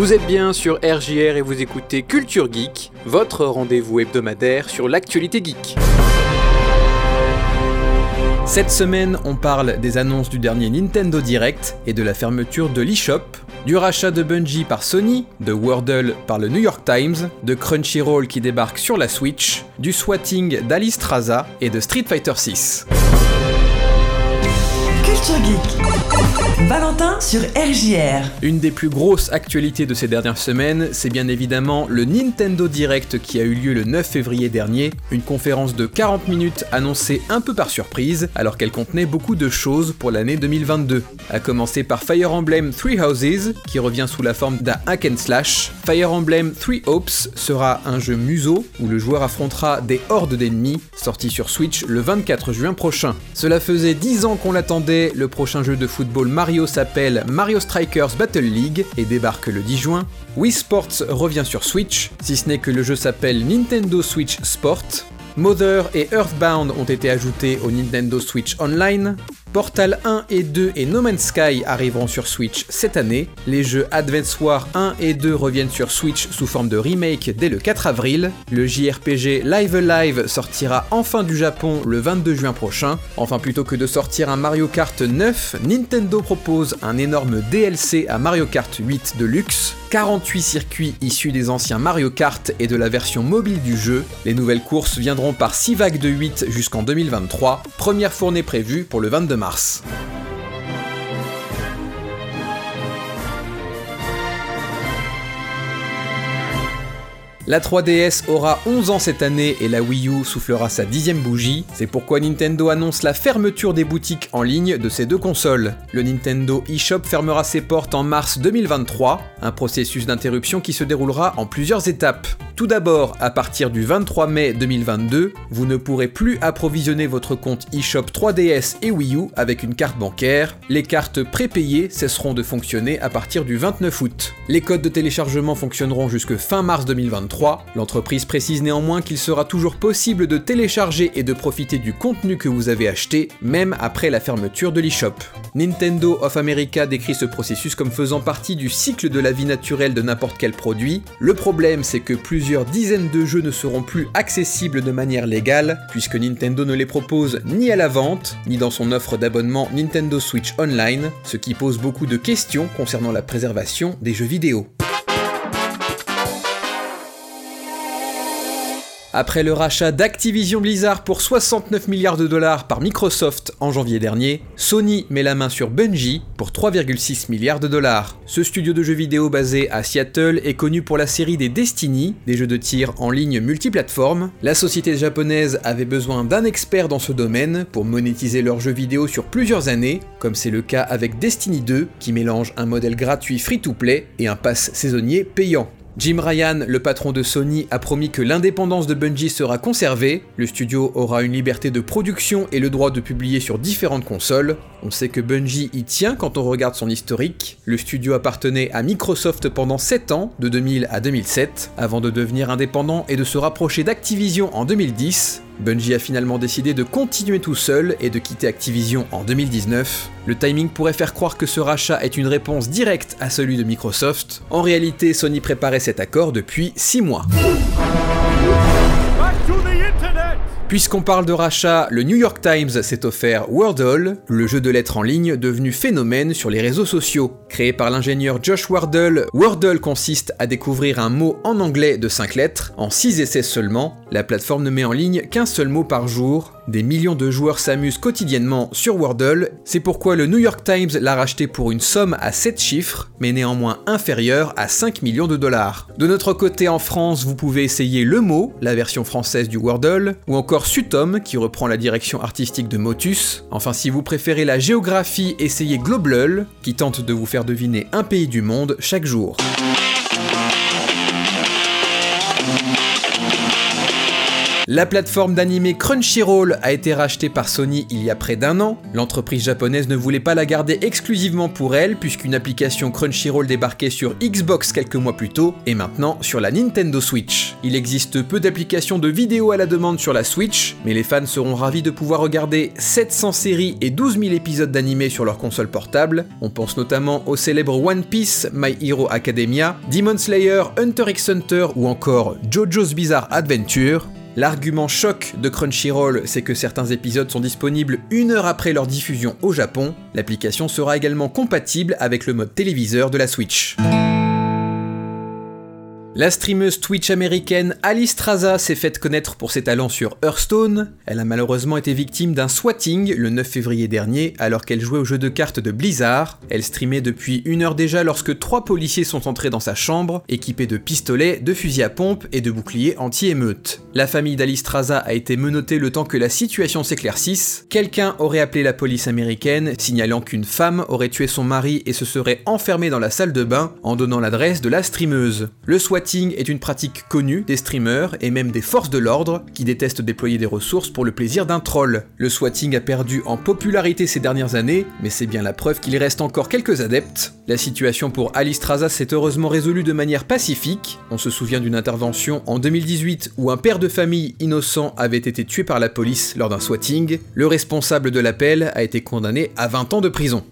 Vous êtes bien sur RJR et vous écoutez Culture Geek, votre rendez-vous hebdomadaire sur l'actualité geek. Cette semaine, on parle des annonces du dernier Nintendo Direct et de la fermeture de l'eShop, du rachat de Bungie par Sony, de Wordle par le New York Times, de Crunchyroll qui débarque sur la Switch, du swatting d'Alice Traza et de Street Fighter 6. Culture Geek. Valentin sur RJR. Une des plus grosses actualités de ces dernières semaines, c'est bien évidemment le Nintendo Direct qui a eu lieu le 9 février dernier, une conférence de 40 minutes annoncée un peu par surprise, alors qu'elle contenait beaucoup de choses pour l'année 2022. A commencer par Fire Emblem Three Houses, qui revient sous la forme d'un hack and slash. Fire Emblem Three Hopes sera un jeu museau où le joueur affrontera des hordes d'ennemis, sorti sur Switch le 24 juin prochain. Cela faisait 10 ans qu'on l'attendait, le prochain jeu de football Mario s'appelle Mario Strikers Battle League et débarque le 10 juin. Wii Sports revient sur Switch, si ce n'est que le jeu s'appelle Nintendo Switch Sport. Mother et Earthbound ont été ajoutés au Nintendo Switch Online. Portal 1 et 2 et No Man's Sky arriveront sur Switch cette année. Les jeux Advance War 1 et 2 reviennent sur Switch sous forme de remake dès le 4 avril. Le JRPG Live Alive sortira enfin du Japon le 22 juin prochain. Enfin, plutôt que de sortir un Mario Kart 9, Nintendo propose un énorme DLC à Mario Kart 8 Deluxe. 48 circuits issus des anciens Mario Kart et de la version mobile du jeu. Les nouvelles courses viendront par 6 vagues de 8 jusqu'en 2023. Première fournée prévue pour le 22 La 3DS aura 11 ans cette année et la Wii U soufflera sa dixième bougie. C'est pourquoi Nintendo annonce la fermeture des boutiques en ligne de ces deux consoles. Le Nintendo eShop fermera ses portes en mars 2023, un processus d'interruption qui se déroulera en plusieurs étapes. Tout d'abord, à partir du 23 mai 2022, vous ne pourrez plus approvisionner votre compte eShop 3DS et Wii U avec une carte bancaire. Les cartes prépayées cesseront de fonctionner à partir du 29 août. Les codes de téléchargement fonctionneront jusque fin mars 2023 L'entreprise précise néanmoins qu'il sera toujours possible de télécharger et de profiter du contenu que vous avez acheté, même après la fermeture de l'eShop. Nintendo of America décrit ce processus comme faisant partie du cycle de la vie naturelle de n'importe quel produit. Le problème, c'est que plusieurs dizaines de jeux ne seront plus accessibles de manière légale, puisque Nintendo ne les propose ni à la vente, ni dans son offre d'abonnement Nintendo Switch Online, ce qui pose beaucoup de questions concernant la préservation des jeux vidéo. Après le rachat d'Activision Blizzard pour 69 milliards de dollars par Microsoft en janvier dernier, Sony met la main sur Bungie pour 3,6 milliards de dollars. Ce studio de jeux vidéo basé à Seattle est connu pour la série des Destiny, des jeux de tir en ligne multiplateforme. La société japonaise avait besoin d'un expert dans ce domaine pour monétiser leurs jeux vidéo sur plusieurs années, comme c'est le cas avec Destiny 2 qui mélange un modèle gratuit free-to-play et un pass saisonnier payant. Jim Ryan, le patron de Sony, a promis que l'indépendance de Bungie sera conservée, le studio aura une liberté de production et le droit de publier sur différentes consoles. On sait que Bungie y tient quand on regarde son historique. Le studio appartenait à Microsoft pendant 7 ans, de 2000 à 2007, avant de devenir indépendant et de se rapprocher d'Activision en 2010. Bungie a finalement décidé de continuer tout seul et de quitter Activision en 2019. Le timing pourrait faire croire que ce rachat est une réponse directe à celui de Microsoft. En réalité, Sony préparait cet accord depuis 6 mois. Puisqu'on parle de rachat, le New York Times s'est offert Wordle, le jeu de lettres en ligne devenu phénomène sur les réseaux sociaux. Créé par l'ingénieur Josh Wardle, Wordle consiste à découvrir un mot en anglais de 5 lettres, en 6 essais seulement. La plateforme ne met en ligne qu'un seul mot par jour. Des millions de joueurs s'amusent quotidiennement sur Wordle, c'est pourquoi le New York Times l'a racheté pour une somme à 7 chiffres, mais néanmoins inférieure à 5 millions de dollars. De notre côté en France, vous pouvez essayer le mot, la version française du Wordle, ou encore Sutom, qui reprend la direction artistique de Motus. Enfin, si vous préférez la géographie, essayez Globlull, qui tente de vous faire deviner un pays du monde chaque jour. La plateforme d'animé Crunchyroll a été rachetée par Sony il y a près d'un an. L'entreprise japonaise ne voulait pas la garder exclusivement pour elle, puisqu'une application Crunchyroll débarquait sur Xbox quelques mois plus tôt, et maintenant sur la Nintendo Switch. Il existe peu d'applications de vidéo à la demande sur la Switch, mais les fans seront ravis de pouvoir regarder 700 séries et 12 000 épisodes d'animé sur leur console portable. On pense notamment au célèbre One Piece, My Hero Academia, Demon Slayer, Hunter x Hunter ou encore JoJo's Bizarre Adventure. L'argument choc de Crunchyroll, c'est que certains épisodes sont disponibles une heure après leur diffusion au Japon. L'application sera également compatible avec le mode téléviseur de la Switch. La streameuse Twitch américaine Alice Traza s'est faite connaître pour ses talents sur Hearthstone. Elle a malheureusement été victime d'un swatting le 9 février dernier alors qu'elle jouait au jeu de cartes de Blizzard. Elle streamait depuis une heure déjà lorsque trois policiers sont entrés dans sa chambre, équipés de pistolets, de fusils à pompe et de boucliers anti-émeute. La famille d'Alice Traza a été menottée le temps que la situation s'éclaircisse. Quelqu'un aurait appelé la police américaine, signalant qu'une femme aurait tué son mari et se serait enfermée dans la salle de bain en donnant l'adresse de la streameuse. Est une pratique connue des streamers et même des forces de l'ordre qui détestent déployer des ressources pour le plaisir d'un troll. Le swatting a perdu en popularité ces dernières années, mais c'est bien la preuve qu'il reste encore quelques adeptes. La situation pour Alice Traza s'est heureusement résolue de manière pacifique. On se souvient d'une intervention en 2018 où un père de famille innocent avait été tué par la police lors d'un swatting. Le responsable de l'appel a été condamné à 20 ans de prison.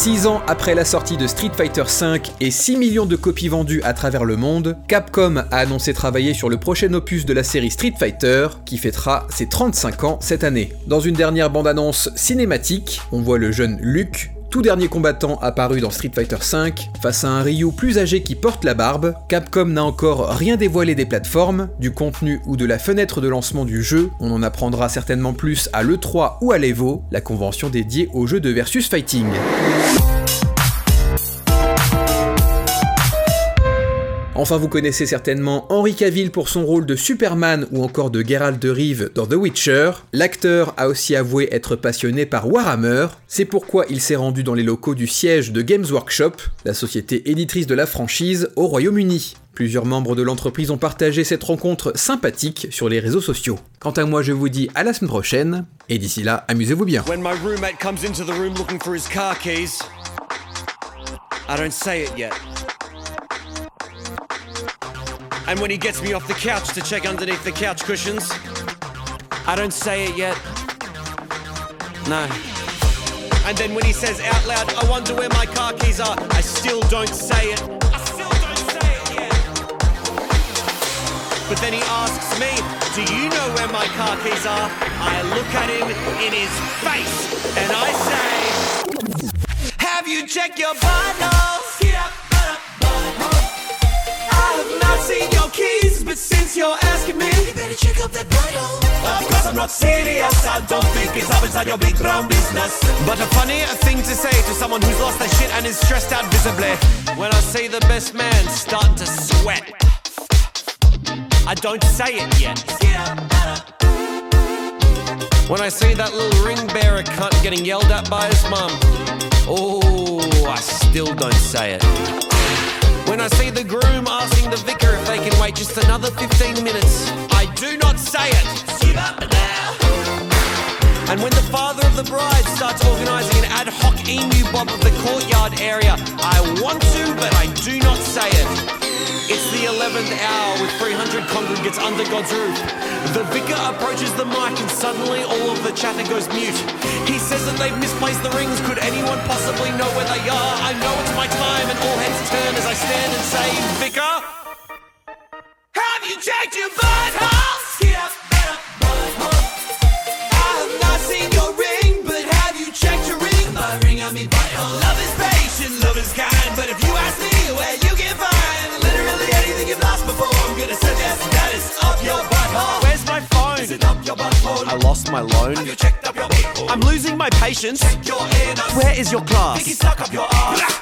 Six ans après la sortie de Street Fighter V et 6 millions de copies vendues à travers le monde, Capcom a annoncé travailler sur le prochain opus de la série Street Fighter, qui fêtera ses 35 ans cette année. Dans une dernière bande-annonce cinématique, on voit le jeune Luke, tout dernier combattant apparu dans Street Fighter V, face à un Ryu plus âgé qui porte la barbe, Capcom n'a encore rien dévoilé des plateformes, du contenu ou de la fenêtre de lancement du jeu, on en apprendra certainement plus à l'E3 ou à l'Evo, la convention dédiée aux jeux de versus fighting. Enfin, vous connaissez certainement Henry Cavill pour son rôle de Superman ou encore de Geralt de Rive dans The Witcher. L'acteur a aussi avoué être passionné par Warhammer, c'est pourquoi il s'est rendu dans les locaux du siège de Games Workshop, la société éditrice de la franchise au Royaume-Uni. Plusieurs membres de l'entreprise ont partagé cette rencontre sympathique sur les réseaux sociaux. Quant à moi, je vous dis à la semaine prochaine, et d'ici là, amusez-vous bien. And when he gets me off the couch to check underneath the couch cushions, I don't say it yet. No. And then when he says out loud, I wonder where my car keys are, I still don't say it. I still don't say it yet. But then he asks me, Do you know where my car keys are? I look at him in his face and I say, Have you checked your buttholes? Seen your keys, but since you're asking me, you better check up that bridle. Of course I'm not serious, I don't think it's up inside your big brown business. But a funny thing to say to someone who's lost their shit and is stressed out visibly. When I see the best man starting to sweat. I don't say it yet. When I see that little ring bearer cunt getting yelled at by his mum, oh, I still don't say it. When I see the groom asking the vicar if they can wait just another 15 minutes, I do not say it. And when the father of the bride starts organising an ad hoc emu bob of the courtyard area, I want to, but 11th hour with 300 congregants under God's roof. The vicar approaches the mic and suddenly all of the chatter goes mute. He says that they've misplaced the rings. Could anyone possibly know where they are? I know it's my time and all heads turn as I stand and say, Vicar, have you checked your butthole? lost my loan? I'm losing my patience. Where is your class? Your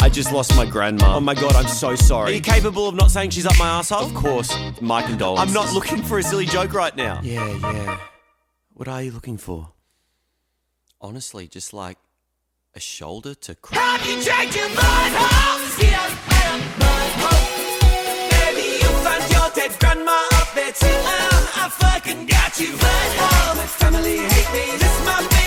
I just lost my grandma. Oh my god, I'm so sorry. Are you capable of not saying she's up my asshole? Of course. My condolences. I'm not looking for a silly joke right now. Yeah, yeah. What are you looking for? Honestly, just like a shoulder to cry. Have you your mind? Maybe you found your dead grandma up there too fucking got you. But home, my family hate me. This my.